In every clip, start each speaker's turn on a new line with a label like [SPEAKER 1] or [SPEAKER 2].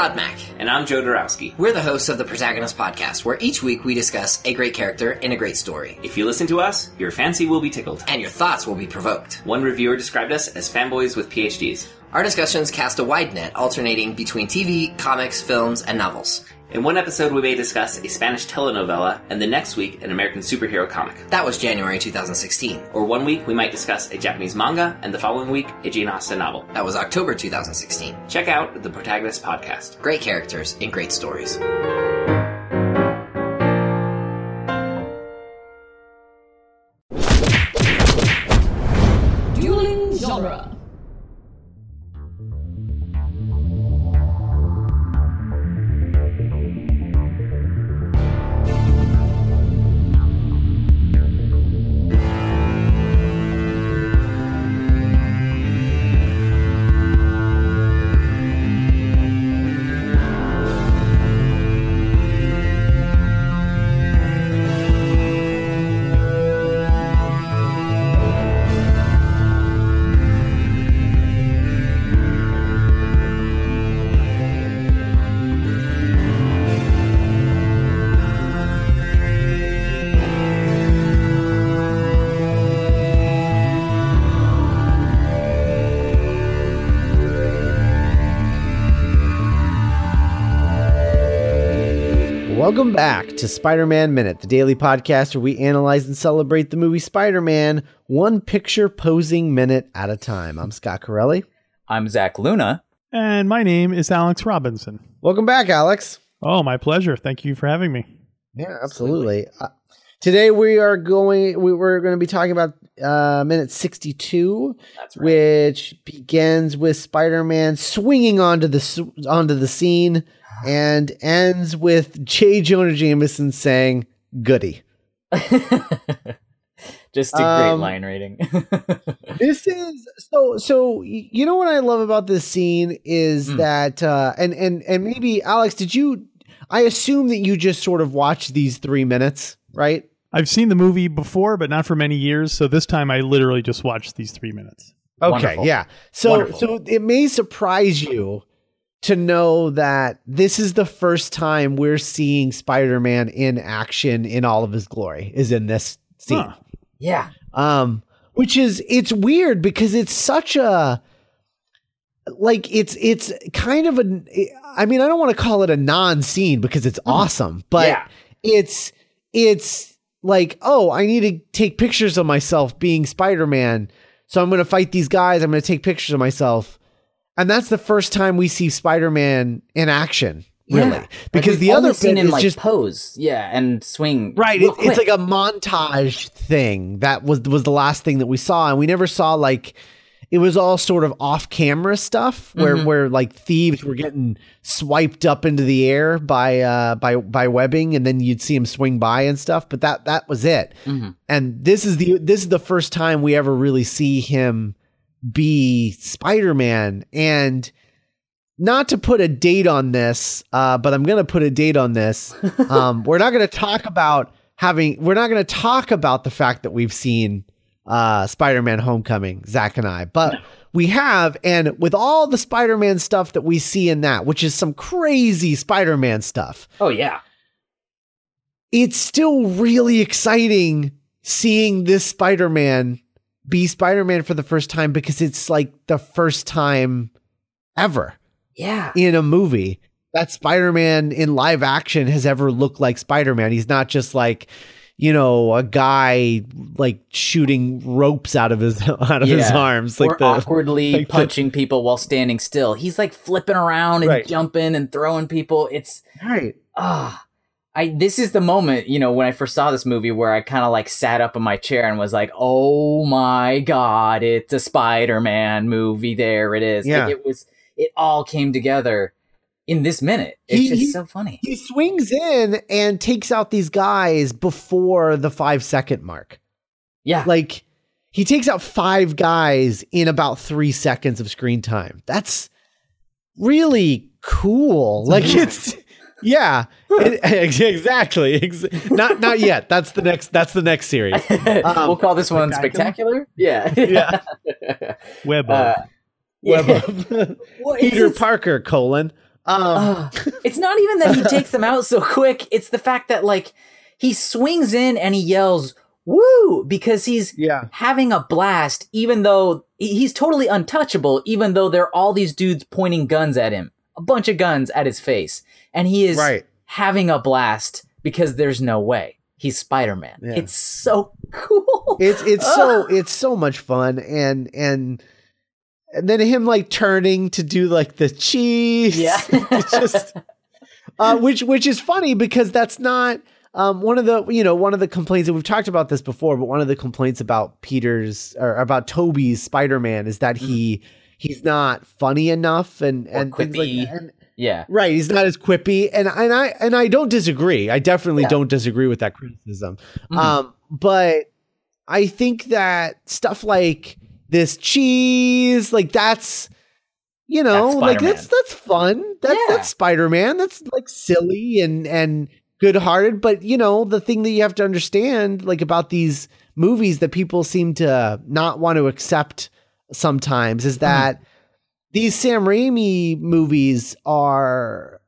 [SPEAKER 1] Todd Mack.
[SPEAKER 2] And I'm Joe Dorowski.
[SPEAKER 1] We're the hosts of the Protagonist Podcast, where each week we discuss a great character in a great story.
[SPEAKER 2] If you listen to us, your fancy will be tickled.
[SPEAKER 1] And your thoughts will be provoked.
[SPEAKER 2] One reviewer described us as fanboys with PhDs.
[SPEAKER 1] Our discussions cast a wide net, alternating between TV, comics, films, and novels.
[SPEAKER 2] In one episode, we may discuss a Spanish telenovela, and the next week, an American superhero comic.
[SPEAKER 1] That was January 2016.
[SPEAKER 2] Or one week, we might discuss a Japanese manga, and the following week, a Jane Austen novel.
[SPEAKER 1] That was October 2016.
[SPEAKER 2] Check out the Protagonist Podcast.
[SPEAKER 1] Great characters in great stories.
[SPEAKER 3] Welcome back to Spider Man Minute, the daily podcast where we analyze and celebrate the movie Spider Man one picture posing minute at a time. I'm Scott Corelli.
[SPEAKER 4] I'm Zach Luna.
[SPEAKER 5] And my name is Alex Robinson.
[SPEAKER 3] Welcome back, Alex.
[SPEAKER 5] Oh, my pleasure. Thank you for having me.
[SPEAKER 3] Yeah, absolutely. Uh, today we are going. We, we're going to be talking about uh, minute 62,
[SPEAKER 2] right.
[SPEAKER 3] which begins with Spider Man swinging onto the onto the scene and ends with J. Jonah Jameson saying "Goody."
[SPEAKER 4] Just a great
[SPEAKER 3] Um,
[SPEAKER 4] line rating.
[SPEAKER 3] this is so so you know what i love about this scene is
[SPEAKER 4] Mm.
[SPEAKER 3] that uh and and and maybe alex did you i assume that you just sort of watched these three minutes right
[SPEAKER 5] I've seen the movie before, but not for many years. So this time I literally just watched these three minutes.
[SPEAKER 3] okay
[SPEAKER 4] Wonderful.
[SPEAKER 3] yeah so
[SPEAKER 4] Wonderful.
[SPEAKER 3] so it may surprise you to know that this is the first time we're seeing spider-man in action in all of his glory is in this scene
[SPEAKER 5] Huh.
[SPEAKER 4] yeah.
[SPEAKER 3] um which is it's weird because it's such a like it's it's kind of a i mean i don't want to call it a non-scene because it's awesome but
[SPEAKER 4] Yeah.
[SPEAKER 3] it's it's like oh i need to take pictures of myself being spider-man so i'm going to fight these guys i'm going to take pictures of myself and that's the first time we see spider-man in action really
[SPEAKER 4] Yeah.
[SPEAKER 3] because
[SPEAKER 4] Like,
[SPEAKER 3] the other
[SPEAKER 4] only seen
[SPEAKER 3] bit
[SPEAKER 4] him
[SPEAKER 3] is
[SPEAKER 4] like
[SPEAKER 3] just
[SPEAKER 4] pose, yeah, and swing.
[SPEAKER 3] Right. It, it's like a montage thing. That was was the last thing that we saw, and we never saw like it was all sort of off camera stuff where
[SPEAKER 4] Mhm.
[SPEAKER 3] where like thieves were getting swiped up into the air by uh by by webbing, and then you'd see him swing by and stuff. But that that was it.
[SPEAKER 4] Mhm.
[SPEAKER 3] And this is the this is the first time we ever really see him be Spider Man and. Not to put a date on this, uh, but I'm going to put a date on this um, we're not going to talk about having we're not going to talk about the fact that we've seen uh spider-man homecoming zach and i but we have and with all the spider-man stuff that we see in that which is some crazy spider-man stuff
[SPEAKER 4] Oh yeah.
[SPEAKER 3] it's still really exciting seeing this spider-man be spider-man for the first time because it's like the first time ever
[SPEAKER 4] Yeah.
[SPEAKER 3] in a movie that Spider-Man in live action has ever looked like Spider-Man. He's not just like, you know, a guy like shooting ropes out of his out of his arms, like
[SPEAKER 4] or
[SPEAKER 3] the
[SPEAKER 4] awkwardly
[SPEAKER 3] like the-
[SPEAKER 4] punching people while standing still. He's like flipping around and
[SPEAKER 3] Right.
[SPEAKER 4] jumping and throwing people. It's
[SPEAKER 3] right.
[SPEAKER 4] ah. I this is the moment, you know, when I first saw this movie where I kind of like sat up in my chair and was like, "Oh my god, it's a Spider-Man movie. There it is."
[SPEAKER 3] Yeah.
[SPEAKER 4] Like it was it all came together in this minute. It's
[SPEAKER 3] He-
[SPEAKER 4] just
[SPEAKER 3] he-
[SPEAKER 4] so funny.
[SPEAKER 3] He swings in and takes out these guys before the five second mark.
[SPEAKER 4] Yeah.
[SPEAKER 3] Like he takes out five guys in about three seconds of screen time. That's really cool. Like it's yeah, it- exactly. Ex- Not not yet. That's the next. That's the next series.
[SPEAKER 4] we'll call this one spectacular. Yeah.
[SPEAKER 3] Yeah.
[SPEAKER 5] Web
[SPEAKER 4] Uh,
[SPEAKER 3] Web
[SPEAKER 4] yeah.
[SPEAKER 3] of
[SPEAKER 4] Well,
[SPEAKER 3] Peter
[SPEAKER 4] just-
[SPEAKER 3] Parker colon. Um,
[SPEAKER 4] Ugh. it's not even that he takes them out so quick. It's the fact that like he swings in and he yells "woo" because he's
[SPEAKER 3] yeah.
[SPEAKER 4] having a blast, even though he's totally untouchable. Even though there are all these dudes pointing guns at him, a bunch of guns at his face, and he is
[SPEAKER 3] Right.
[SPEAKER 4] having a blast because there's no way he's Spider Man.
[SPEAKER 3] Yeah.
[SPEAKER 4] It's so cool.
[SPEAKER 3] It's it's so it's so much fun and and and then him like turning to do like the cheese.
[SPEAKER 4] yeah.
[SPEAKER 3] it's just uh, which which is funny because that's not um, one of the you know one of the complaints that we've talked about this before, but one of the complaints about Peter's or about Tobey's Spider Man is that he he's not funny enough and
[SPEAKER 4] Mm-hmm. Or
[SPEAKER 3] and things like
[SPEAKER 4] quippy.
[SPEAKER 3] that. And-
[SPEAKER 4] yeah.
[SPEAKER 3] Right, he's not as quippy, and and I and I don't disagree. I definitely
[SPEAKER 4] Yeah.
[SPEAKER 3] don't disagree with that criticism.
[SPEAKER 4] Mhm.
[SPEAKER 3] Um, but I think that stuff like this cheese, like that's you know,
[SPEAKER 4] That's
[SPEAKER 3] like that's that's fun. That's
[SPEAKER 4] Yeah.
[SPEAKER 3] that's Spider Man. That's like silly and and good hearted. But you know, the thing that you have to understand, like about these movies that people seem to not want to accept sometimes, is that these Sam Raimi movies are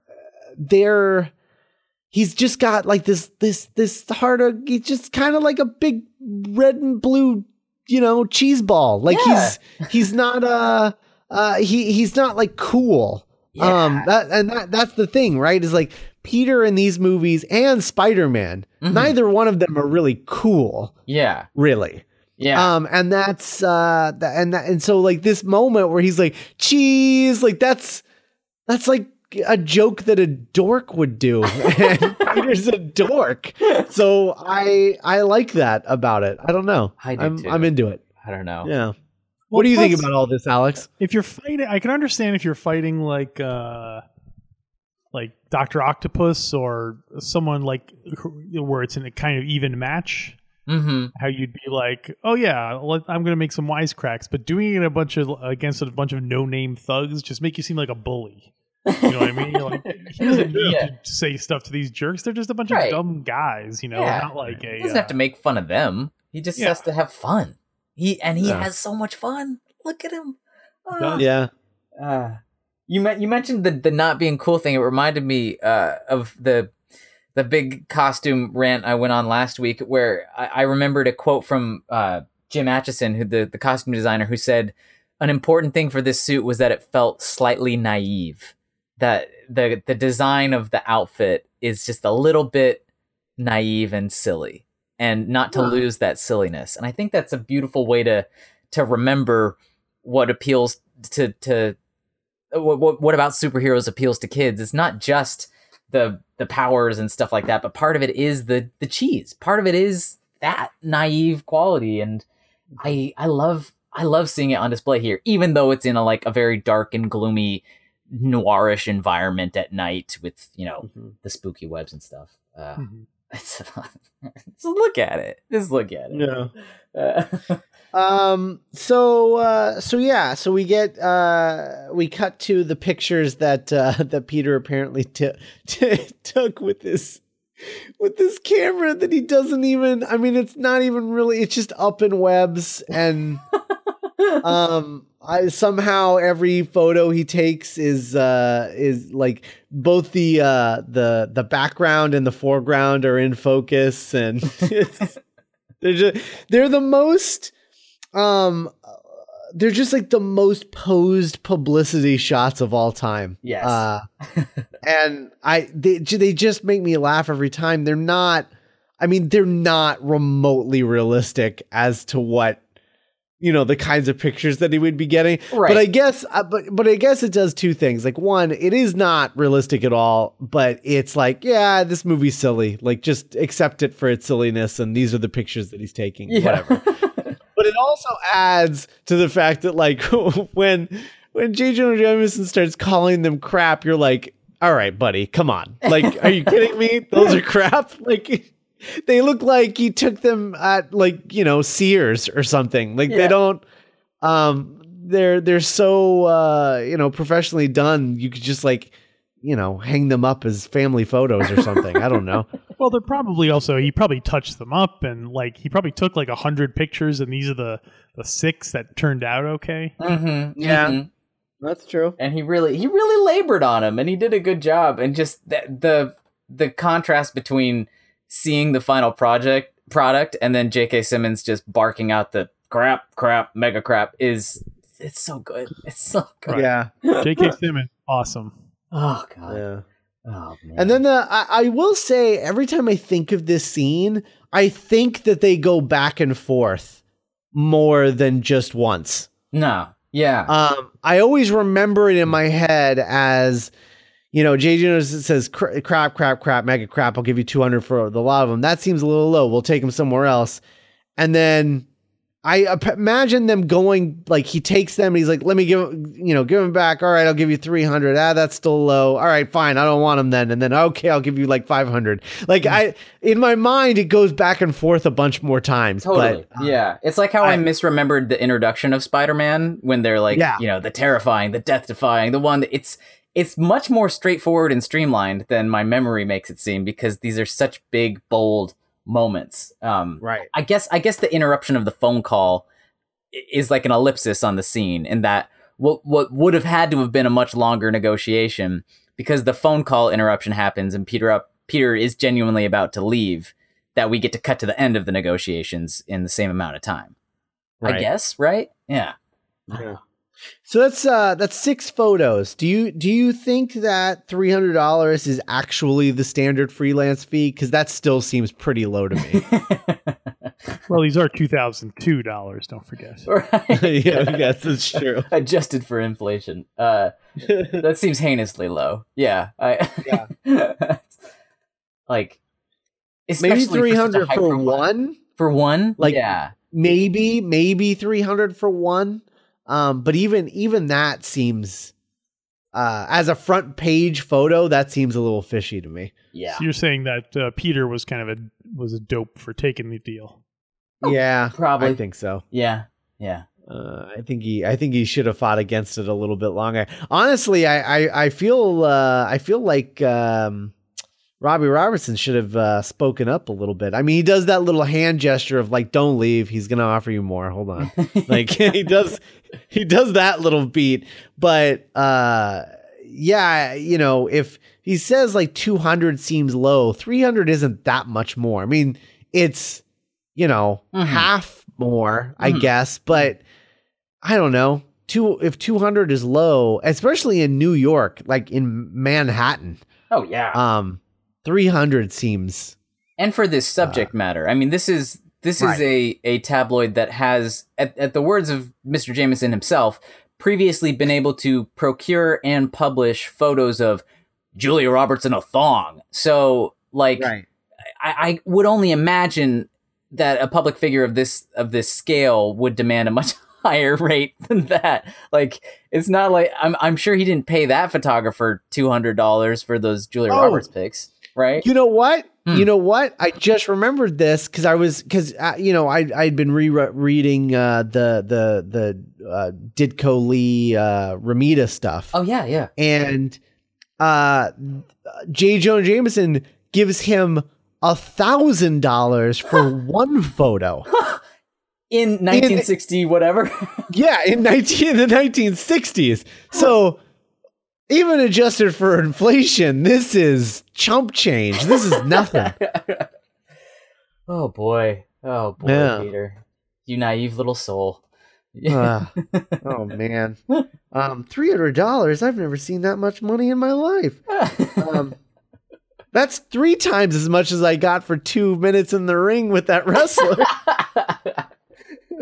[SPEAKER 3] they're he's just got like this this this heart of he's just kind of like a big red and blue you know cheese ball. Like
[SPEAKER 4] Yeah.
[SPEAKER 3] he's he's not uh uh he he's not like cool. Um that and that that's the thing right? Is like peter in these movies and spider-man
[SPEAKER 4] Mhm.
[SPEAKER 3] neither one of them are really cool.
[SPEAKER 4] Yeah.
[SPEAKER 3] really
[SPEAKER 4] Yeah.
[SPEAKER 3] um, and that's uh, th- and that, and so like this moment where he's like cheese, like that's that's like a joke that a dork would do, and Peter's a dork. So I I like that about it. I don't know.
[SPEAKER 4] I do
[SPEAKER 3] I'm
[SPEAKER 4] too.
[SPEAKER 3] I'm into it.
[SPEAKER 4] I don't know.
[SPEAKER 3] Yeah. what do you think about all this, Alex?
[SPEAKER 5] if you're fighting i can understand if you're fighting like uh like dr octopus or someone like where it's in a kind of even match
[SPEAKER 4] Mm-hmm.
[SPEAKER 5] how you'd be like oh yeah i'm gonna make some wisecracks but doing it a bunch of against a bunch of no-name thugs just make you seem like a bully you know what i mean You're like he doesn't need
[SPEAKER 4] Yeah.
[SPEAKER 5] to say stuff to these jerks they're just a bunch
[SPEAKER 4] Right.
[SPEAKER 5] of dumb guys you know
[SPEAKER 4] Yeah.
[SPEAKER 5] not like a
[SPEAKER 4] He doesn't
[SPEAKER 5] uh,
[SPEAKER 4] have to make fun of them. He just
[SPEAKER 5] Yeah.
[SPEAKER 4] has to have fun. He and he
[SPEAKER 3] Yeah.
[SPEAKER 4] has so much fun. Look at him.
[SPEAKER 5] Does.
[SPEAKER 3] Yeah.
[SPEAKER 4] Uh, you me- you mentioned the the not being cool thing. It reminded me uh, of the the big costume rant I went on last week, where I, I remembered a quote from uh, Jim Acheson, who the the costume designer, who said an important thing for this suit was that it felt slightly naive. That the the design of the outfit is just a little bit naive and silly, and not to
[SPEAKER 3] Huh.
[SPEAKER 4] lose that silliness. And I think that's a beautiful way to to remember what appeals to to what, what what about superheroes appeals to kids it's not just the the powers and stuff like that but part of it is the the cheese. Part of it is that naive quality. And i i love i love seeing it on display here even though it's in a like a very dark and gloomy noirish environment at night with you know the spooky webs and stuff. Uh,
[SPEAKER 5] Mhm.
[SPEAKER 4] It's, just look at it just look at it
[SPEAKER 3] Yeah.
[SPEAKER 4] Uh,
[SPEAKER 3] Um. So. Uh. So yeah. So we get. Uh. We cut to the pictures that. Uh, that Peter apparently t- t- took with this. With this camera that he doesn't even. I mean, it's not even really. It's just up in webs and. um. I somehow every photo he takes is uh is like both the uh the the background and the foreground are in focus and it's they're just they're the most um they're just like the most posed publicity shots of all time
[SPEAKER 4] Yes.
[SPEAKER 3] uh and i they, they just make me laugh every time they're not i mean they're not remotely realistic as to what you know the kinds of pictures that he would be getting
[SPEAKER 4] right
[SPEAKER 3] but I guess, uh, but but I guess it does two things. Like one, it is not realistic at all, but it's like, yeah, this movie's silly. Like just accept it for its silliness, and these are the pictures that he's taking. Whatever. but it also adds to the fact that like when when J. Jonah Jameson starts calling them crap, you're like, all right, buddy, come on. Like, are you kidding me? Those are crap. Like. They look like he took them at like you know Sears or something. Like
[SPEAKER 4] Yeah.
[SPEAKER 3] they don't um they're they're so uh you know professionally done you could just like you know hang them up as family photos or something i don't know
[SPEAKER 5] Well, they're probably also he probably touched them up and like he probably took like a hundred pictures and these are the the six that turned out okay.
[SPEAKER 4] Mm-hmm,
[SPEAKER 3] Yeah.
[SPEAKER 4] mhm.
[SPEAKER 3] That's true.
[SPEAKER 4] and he really he really labored on him and he did a good job and just the the, the contrast between seeing the final project product and then J.K. Simmons just barking out the crap crap mega crap is it's so good it's so good
[SPEAKER 3] Yeah.
[SPEAKER 5] J.K. Simmons, awesome.
[SPEAKER 4] oh god
[SPEAKER 3] Yeah.
[SPEAKER 4] oh man
[SPEAKER 3] And then the I, I will say every time I think of this scene, I think that they go back and forth more than just once.
[SPEAKER 4] no yeah
[SPEAKER 3] Um, I always remember it in my head as, you know, Jay Jonas says crap, crap, crap, mega crap. I'll give you two hundred for the lot of them. That seems a little low. We'll take them somewhere else. And then I imagine them going like he takes them. And he's like, let me give, you know, give them back. All right, I'll give you three hundred. Ah, that's still low. All right, fine. I don't want them then. And then okay, I'll give you like five hundred. Like I, in my mind, it goes back and forth a bunch more times.
[SPEAKER 4] Totally.
[SPEAKER 3] But uh,
[SPEAKER 4] yeah. It's like how I,
[SPEAKER 3] I-
[SPEAKER 4] misremembered the introduction of Spider-Man when they're like,
[SPEAKER 3] Yeah.
[SPEAKER 4] you know, the terrifying, the death-defying, the one that it's it's much more straightforward and streamlined than my memory makes it seem because these are such big, bold moments. Um
[SPEAKER 3] right.
[SPEAKER 4] I guess I guess the interruption of the phone call is like an ellipsis on the scene in that what what would have had to have been a much longer negotiation because the phone call interruption happens and Peter up Peter is genuinely about to leave that we get to cut to the end of the negotiations in the same amount of time.
[SPEAKER 3] Right.
[SPEAKER 4] I guess, right? Yeah. yeah.
[SPEAKER 3] So that's uh that's six photos. Do you do you think that three hundred dollars is actually the standard freelance fee? Because that still seems pretty low to me.
[SPEAKER 5] Well, these are two thousand two dollars. Don't forget.
[SPEAKER 4] right.
[SPEAKER 3] yeah, yes, that's true.
[SPEAKER 4] Adjusted for inflation. Uh that seems heinously low. Yeah. I
[SPEAKER 3] Yeah.
[SPEAKER 4] like
[SPEAKER 3] Maybe
[SPEAKER 4] especially
[SPEAKER 3] three
[SPEAKER 4] such a
[SPEAKER 3] hundred
[SPEAKER 4] high
[SPEAKER 3] for one.
[SPEAKER 4] For one?
[SPEAKER 3] Like-
[SPEAKER 4] yeah.
[SPEAKER 3] Maybe maybe three hundred for one. Um, but even even that seems uh as a front page photo, that seems a little fishy to me.
[SPEAKER 4] Yeah.
[SPEAKER 5] So you're saying that uh, Peter was kind of a was a dope for taking the deal.
[SPEAKER 3] Yeah,
[SPEAKER 4] Probably.
[SPEAKER 3] I think so.
[SPEAKER 4] Yeah. Yeah.
[SPEAKER 3] Uh, I think he, I think he should have fought against it a little bit longer. Honestly, I, I, I feel, uh, I feel like um, Robbie Robertson should have uh, spoken up a little bit. I mean, he does that little hand gesture of like, "Don't leave. He's gonna offer you more. Hold on." like he does, he does that little beat. But uh, yeah, you know, if he says like two hundred seems low, three hundred isn't that much more. I mean, it's you know
[SPEAKER 4] Mhm.
[SPEAKER 3] half more, I
[SPEAKER 4] Mhm.
[SPEAKER 3] guess, but I don't know. Two if two hundred is low, especially in New York, like in Manhattan,
[SPEAKER 4] oh yeah.
[SPEAKER 3] um, three hundred seems
[SPEAKER 4] and for this subject uh, matter. I mean, this is this
[SPEAKER 3] Right.
[SPEAKER 4] is a a tabloid that has, at, at the words of Mr. Jameson himself, previously been able to procure and publish photos of Julia Roberts in a thong. So, like, I, I would only imagine that a public figure of this of this scale would demand a much higher rate than that. Like, it's not like I'm I'm sure he didn't pay that photographer two hundred dollars for those Julia
[SPEAKER 3] Oh.
[SPEAKER 4] Roberts pics, right?
[SPEAKER 3] You know what?
[SPEAKER 4] Hmm.
[SPEAKER 3] You know what? I just remembered this because I was because uh, you know I I'd been rereading uh, the the the uh, Ditko Lee uh, Romita stuff,
[SPEAKER 4] Oh yeah, yeah.
[SPEAKER 3] and uh, J. Jonah Jameson gives him a thousand dollars for one photo.
[SPEAKER 4] In 1960, whatever.
[SPEAKER 3] Yeah, in nineteen in the nineteen sixties. So even adjusted for inflation, this is chump change. This is nothing.
[SPEAKER 4] oh boy. Oh boy,
[SPEAKER 3] Yeah.
[SPEAKER 4] Peter. You naive little soul.
[SPEAKER 3] Uh, oh man, um, three hundred dollars. I've never seen that much money in my life. Um, that's three times as much as I got for two minutes in the ring with that wrestler.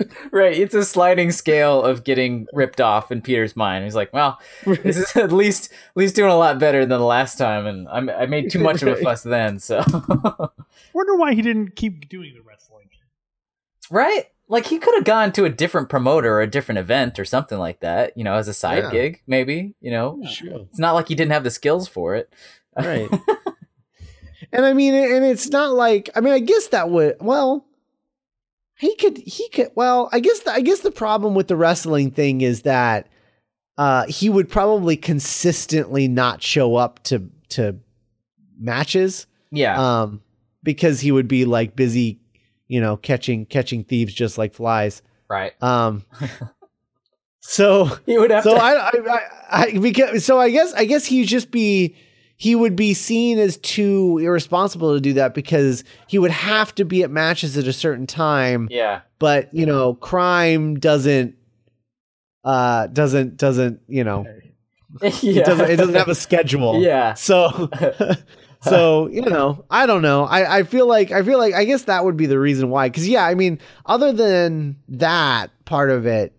[SPEAKER 4] right, it's a sliding scale of getting ripped off in Peter's mind. He's like, "Well, this is at least at least doing a lot better than the last time, and I'm, I made too much of a fuss then." So,
[SPEAKER 5] Wonder why he didn't keep doing the wrestling.
[SPEAKER 4] right, like he could have gone to a different promoter or a different event or something like that. You know, as a side
[SPEAKER 3] Yeah.
[SPEAKER 4] gig, maybe. You know,
[SPEAKER 3] Sure.
[SPEAKER 4] it's not like he didn't have the skills for it.
[SPEAKER 3] Right. and I mean, and it's not like I mean, I guess that would well, he could he could well, I guess the, I guess the problem with the wrestling thing is that uh he would probably consistently not show up to to matches
[SPEAKER 4] yeah.
[SPEAKER 3] um because he would be like busy, you know, catching catching thieves just like flies.
[SPEAKER 4] right.
[SPEAKER 3] Um So
[SPEAKER 4] He would have
[SPEAKER 3] so
[SPEAKER 4] to.
[SPEAKER 3] I, I, I, I because so I guess I guess he'd just be he would be seen as too irresponsible to do that because he would have to be at matches at a certain time.
[SPEAKER 4] yeah.
[SPEAKER 3] But you know, crime doesn't uh doesn't doesn't you know
[SPEAKER 4] yeah.
[SPEAKER 3] it doesn't it doesn't have a schedule.
[SPEAKER 4] Yeah.
[SPEAKER 3] So so you know i don't know I, I feel like i feel like i guess that would be the reason why because yeah i mean other than that part of it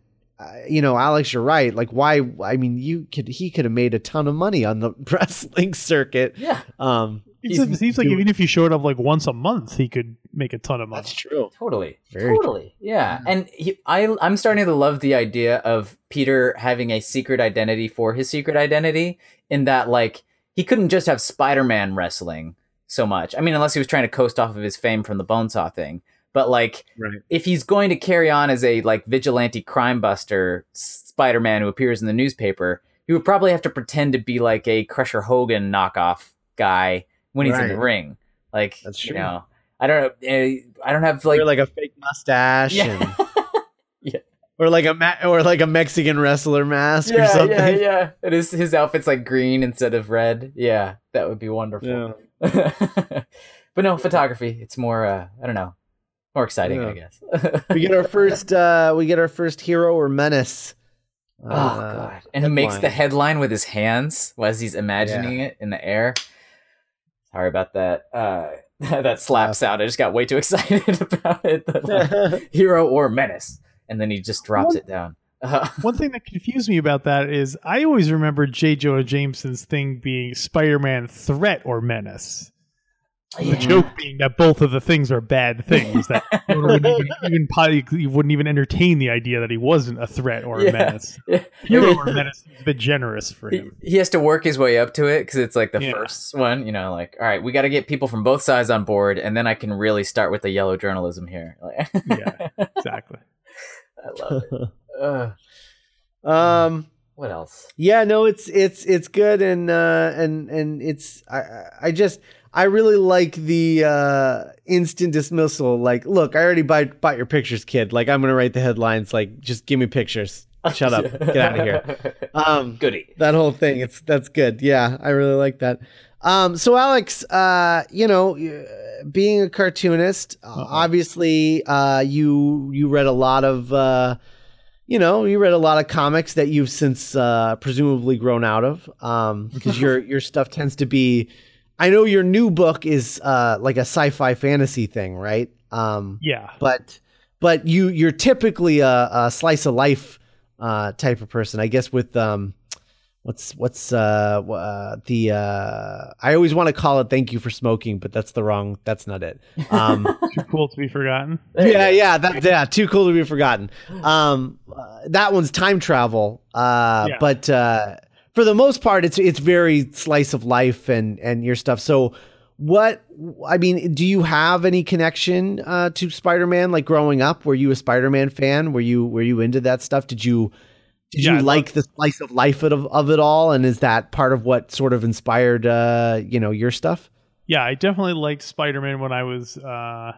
[SPEAKER 3] you know alex you're right like why i mean you could he could have made a ton of money on the wrestling circuit
[SPEAKER 4] Yeah.
[SPEAKER 3] um
[SPEAKER 5] It seems, seems like even if he showed up like once a month, he could make a ton of money.
[SPEAKER 3] that's true
[SPEAKER 4] Totally.
[SPEAKER 3] Very
[SPEAKER 4] totally. Yeah. And he, I I'm starting to love the idea of Peter having a secret identity for his secret identity in that like he couldn't just have Spider-Man wrestling so much. I mean unless he was trying to coast off of his fame from the Bonesaw thing. But like
[SPEAKER 3] Right.
[SPEAKER 4] if he's going to carry on as a like vigilante crime buster Spider-Man who appears in the newspaper, he would probably have to pretend to be like a Crusher Hogan knockoff guy when he's in the ring. Like
[SPEAKER 3] That's
[SPEAKER 4] you know, I don't know. eh, I don't have like
[SPEAKER 3] or like a fake mustache
[SPEAKER 4] Yeah.
[SPEAKER 3] and
[SPEAKER 4] Yeah.
[SPEAKER 3] or like a ma- or like a mexican wrestler mask or something
[SPEAKER 4] yeah, yeah. It is his outfit's like green instead of red. Yeah, that would be wonderful. but no, photography. It's more. Uh, I don't know. More exciting,
[SPEAKER 3] Yeah.
[SPEAKER 4] I guess.
[SPEAKER 3] we get our first uh we get our first hero or menace
[SPEAKER 4] oh
[SPEAKER 3] uh,
[SPEAKER 4] god! And he makes the
[SPEAKER 3] headline.
[SPEAKER 4] with his hands as he's imagining it in the air. Sorry about that. Uh, that slap sound. I just got way too excited about it. The, like, hero or menace, and then he just drops it down. Uh,
[SPEAKER 5] One thing that confused me about that is I always remember J. Jonah Jameson's thing being Spider-Man threat or menace. The joke being that both of the things are bad things. That you wouldn't even, even probably you wouldn't even entertain the idea that he wasn't a threat or a
[SPEAKER 4] Yeah.
[SPEAKER 5] menace.
[SPEAKER 4] Yeah.
[SPEAKER 5] Hero or menace is a bit generous for him.
[SPEAKER 4] he has to work his way up to it because it's like the
[SPEAKER 5] Yeah.
[SPEAKER 4] first one you know like all right we got to get people from both sides on board and then i can really start with the yellow journalism here
[SPEAKER 5] Yeah, exactly.
[SPEAKER 4] i love it Ugh,
[SPEAKER 3] um
[SPEAKER 4] what else
[SPEAKER 3] yeah no it's it's it's good and uh and and it's i I- i just i really like the uh instant dismissal. Like look i already bought, bought your pictures kid. Like i'm gonna write the headlines like just give me pictures. Shut up. Get out of here. Um
[SPEAKER 4] goody.
[SPEAKER 3] that whole thing it's that's good. Yeah i really like that. Um so alex uh you know being a cartoonist uh,
[SPEAKER 5] Uh-oh.
[SPEAKER 3] obviously uh you you read a lot of uh you know you read a lot of comics that you've since uh presumably grown out of um because your your stuff tends to be i know your new book is uh like a sci-fi fantasy thing right um
[SPEAKER 5] Yeah.
[SPEAKER 3] but but you you're typically a, a slice of life uh, type of person, I guess. With um, what's what's uh, uh the uh, I always want to call it "Thank You for Smoking," but that's the wrong. That's not it. Um,
[SPEAKER 5] Too cool to be forgotten.
[SPEAKER 3] Yeah, yeah, that yeah, too cool to be forgotten. Um, uh, that one's time travel. Uh,
[SPEAKER 5] Yeah.
[SPEAKER 3] but uh, for the most part, it's it's very slice of life and and your stuff. So, what I mean, do you have any connection uh, to Spider Man? Like growing up, were you a Spider Man fan? Were you were you into that stuff? Did you did
[SPEAKER 5] Yeah, I
[SPEAKER 3] you
[SPEAKER 5] love-
[SPEAKER 3] like the slice of life of, of it all? And is that part of what sort of inspired uh, you know your stuff?
[SPEAKER 5] Yeah, I definitely liked Spider-Man when I was uh,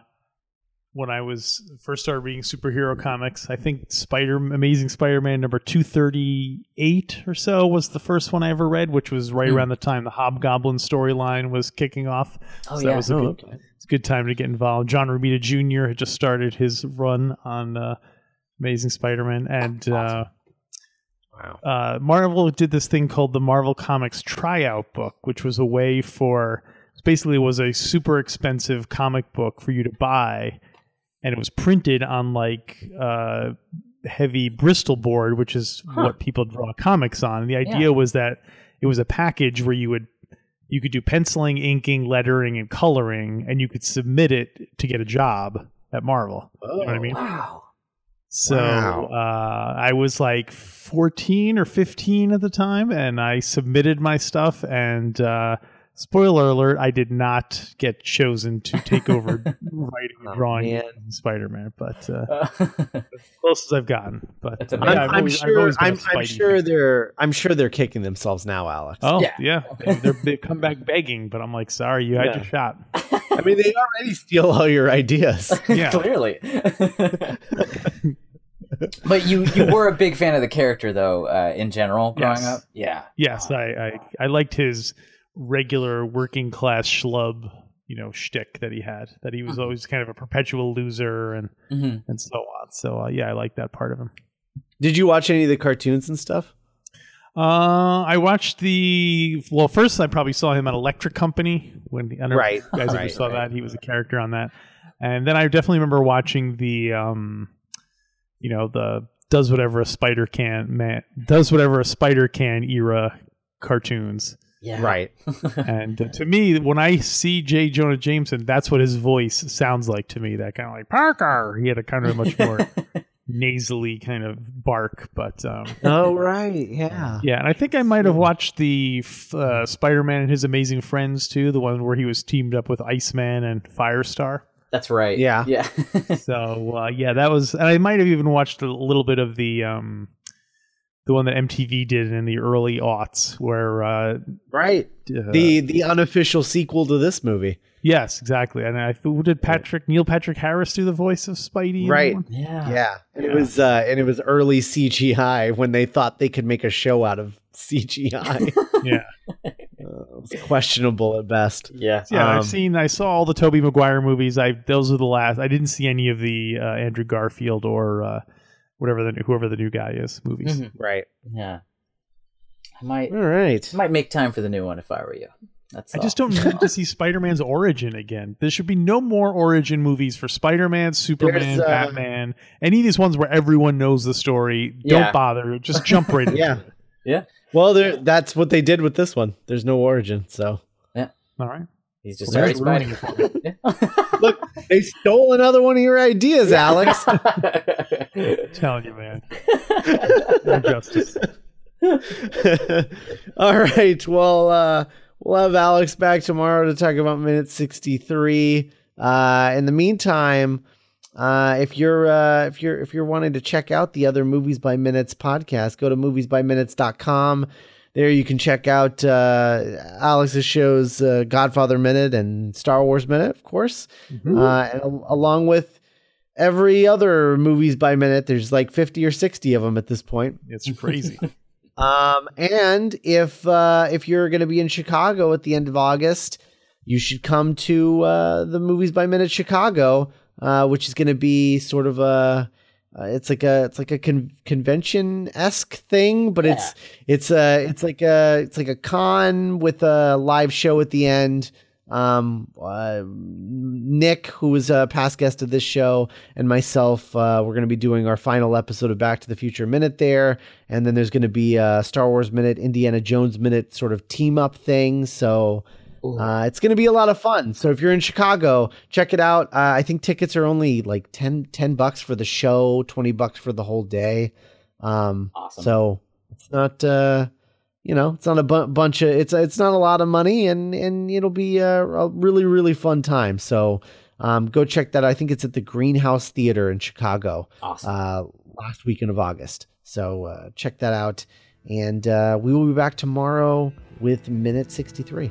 [SPEAKER 5] when I was first started reading superhero comics. I think Spider Amazing Spider-Man number 238 or so was the first one I ever read, which was right
[SPEAKER 4] Hmm.
[SPEAKER 5] around the time the Hobgoblin storyline was kicking off.
[SPEAKER 4] oh
[SPEAKER 5] So
[SPEAKER 4] yeah
[SPEAKER 5] that was a good, it's a good time to get involved. John Romita Jr. had just started his run on uh, Amazing Spider-Man and uh,
[SPEAKER 3] Wow.
[SPEAKER 5] uh, Marvel did this thing called the Marvel Comics Tryout Book, which was a way for basically was a super expensive comic book for you to buy, and it was printed on like uh, heavy Bristol board, which is
[SPEAKER 4] Huh.
[SPEAKER 5] what people draw comics on. And the idea
[SPEAKER 4] Yeah.
[SPEAKER 5] was that it was a package where you would you could do penciling, inking, lettering, and coloring, and you could submit it to get a job at Marvel. You know what I mean?
[SPEAKER 4] wow
[SPEAKER 5] So
[SPEAKER 3] Wow.
[SPEAKER 5] uh, I was like 14 or 15 at the time, and I submitted my stuff. And uh, spoiler alert, I did not get chosen to take over writing and
[SPEAKER 3] Oh,
[SPEAKER 5] drawing
[SPEAKER 3] man.
[SPEAKER 5] Spider Man, but uh,
[SPEAKER 4] Uh,
[SPEAKER 5] close as I've gotten. But
[SPEAKER 4] That's
[SPEAKER 5] uh,
[SPEAKER 4] amazing.
[SPEAKER 5] yeah,
[SPEAKER 3] I'm,
[SPEAKER 5] I've
[SPEAKER 3] I'm
[SPEAKER 5] always-
[SPEAKER 3] sure.
[SPEAKER 5] always been a
[SPEAKER 3] I'm, I'm sure they're. I'm sure they're kicking themselves now, Alex.
[SPEAKER 5] Oh
[SPEAKER 4] Yeah.
[SPEAKER 5] yeah, They- they're, they've come back begging, but I'm like, sorry, you had
[SPEAKER 3] Yeah.
[SPEAKER 5] your shot.
[SPEAKER 3] I mean, they already steal all your ideas.
[SPEAKER 5] Yeah.
[SPEAKER 4] clearly But you you were a big fan of the character though, uh, in general, growing
[SPEAKER 5] Yes.
[SPEAKER 4] up. Yeah.
[SPEAKER 5] Yes, I, I I liked his regular working class schlub, you know, shtick that he had. That he was always kind of a perpetual loser and
[SPEAKER 4] hmm
[SPEAKER 5] and so on. So uh, yeah, I like that part of him.
[SPEAKER 3] Did you watch any of the cartoons and stuff?
[SPEAKER 5] Uh, I watched the well. First, I probably saw him at Electric Company when I don't know
[SPEAKER 3] Right,
[SPEAKER 5] if you guys ever saw
[SPEAKER 3] right.
[SPEAKER 5] that. He was a character on that, and then I definitely remember watching the um, you know, the does whatever a spider can man does whatever a spider can era cartoons.
[SPEAKER 4] Yeah.
[SPEAKER 3] Right.
[SPEAKER 5] and uh, to me, when I see J. Jonah Jameson, that's what his voice sounds like to me. That kind of like Parker. He had a kind of much more nasally kind of bark, but um,
[SPEAKER 3] Oh right, yeah.
[SPEAKER 5] yeah, and I think I might have watched the uh, Spider-Man and His Amazing Friends too, the one where he was teamed up with Iceman and Firestar.
[SPEAKER 4] That's right.
[SPEAKER 3] Yeah.
[SPEAKER 4] Yeah.
[SPEAKER 5] So uh, yeah, that was, and I might have even watched a little bit of the um, the one that MTV did in the early aughts, where uh,
[SPEAKER 3] Right.
[SPEAKER 5] uh,
[SPEAKER 3] The the unofficial sequel to this movie.
[SPEAKER 5] yes, exactly, and I who did Patrick Neil Patrick Harris do the voice of Spidey?
[SPEAKER 3] Right.
[SPEAKER 4] yeah.
[SPEAKER 3] Yeah. And it was uh and it was early CGI when they thought they could make a show out of CGI.
[SPEAKER 5] yeah.
[SPEAKER 3] Uh, it was questionable at best.
[SPEAKER 4] Yeah.
[SPEAKER 5] Yeah,
[SPEAKER 3] Um,
[SPEAKER 5] I've seen. I saw all the Tobey Maguire movies. I those are the last. I didn't see any of the uh, Andrew Garfield or uh, whatever the whoever the new guy is movies.
[SPEAKER 4] Mhm.
[SPEAKER 3] Right.
[SPEAKER 4] Yeah. I might
[SPEAKER 3] All right.
[SPEAKER 4] might make time for the new one if I were you. That's
[SPEAKER 5] I
[SPEAKER 4] all.
[SPEAKER 5] just don't need to see Spider-Man's origin again. There should be no more origin movies for Spider-Man, Superman,
[SPEAKER 3] uh,
[SPEAKER 5] Batman, any of these ones where everyone knows the story.
[SPEAKER 4] Yeah.
[SPEAKER 5] Don't bother. Just jump right into
[SPEAKER 3] Yeah.
[SPEAKER 4] Yeah.
[SPEAKER 3] Well, there that's what they did with this one. There's no origin, so Yeah.
[SPEAKER 5] All right.
[SPEAKER 4] He's just
[SPEAKER 5] Well,
[SPEAKER 4] already
[SPEAKER 5] that's ruining
[SPEAKER 4] Spidey.
[SPEAKER 5] it for me.
[SPEAKER 3] look, they stole another one of your ideas, Alex.
[SPEAKER 5] telling you, man. No justice.
[SPEAKER 3] All right. Well, uh, we'll have Alex back tomorrow to talk about minute 63. Uh, in the meantime, uh, if you're uh, if you're if you're wanting to check out the other movies by minutes podcast, go to moviesbyminutes.com. There you can check out uh, Alex's shows, uh, Godfather Minute and Star Wars Minute, of course,
[SPEAKER 5] Mhm.
[SPEAKER 3] uh, and al- along with every other movies by minute. There's like 50 or 60 of them at this point.
[SPEAKER 5] It's crazy.
[SPEAKER 3] Um, and if uh, if you're going to be in Chicago at the end of August, you should come to uh, the Movies by Minute Chicago, uh, which is going to be sort of a uh, it's like a it's like a con- convention esque thing, but it's it's a it's like a it's like a con with a live show at the end. Um, uh, Nick, who was a past guest of this show, and myself, uh, we're going to be doing our final episode of Back to the Future Minute there, and then there's going to be a Star Wars Minute, Indiana Jones Minute sort of team up thing. So uh, it's going to be a lot of fun. So if you're in Chicago, check it out. Uh, I think tickets are only like 10, 10 bucks for the show, 20 bucks for the whole day. Um,
[SPEAKER 4] Awesome.
[SPEAKER 3] So it's not, uh, you know, it's not a bu- bunch of, it's, it's not a lot of money and, and it'll be a, a really, really fun time. So um, go check that. I think it's at the Greenhouse Theater in Chicago
[SPEAKER 4] awesome.
[SPEAKER 3] uh, last weekend of August. So uh, check that out. And uh, we will be back tomorrow with minute 63.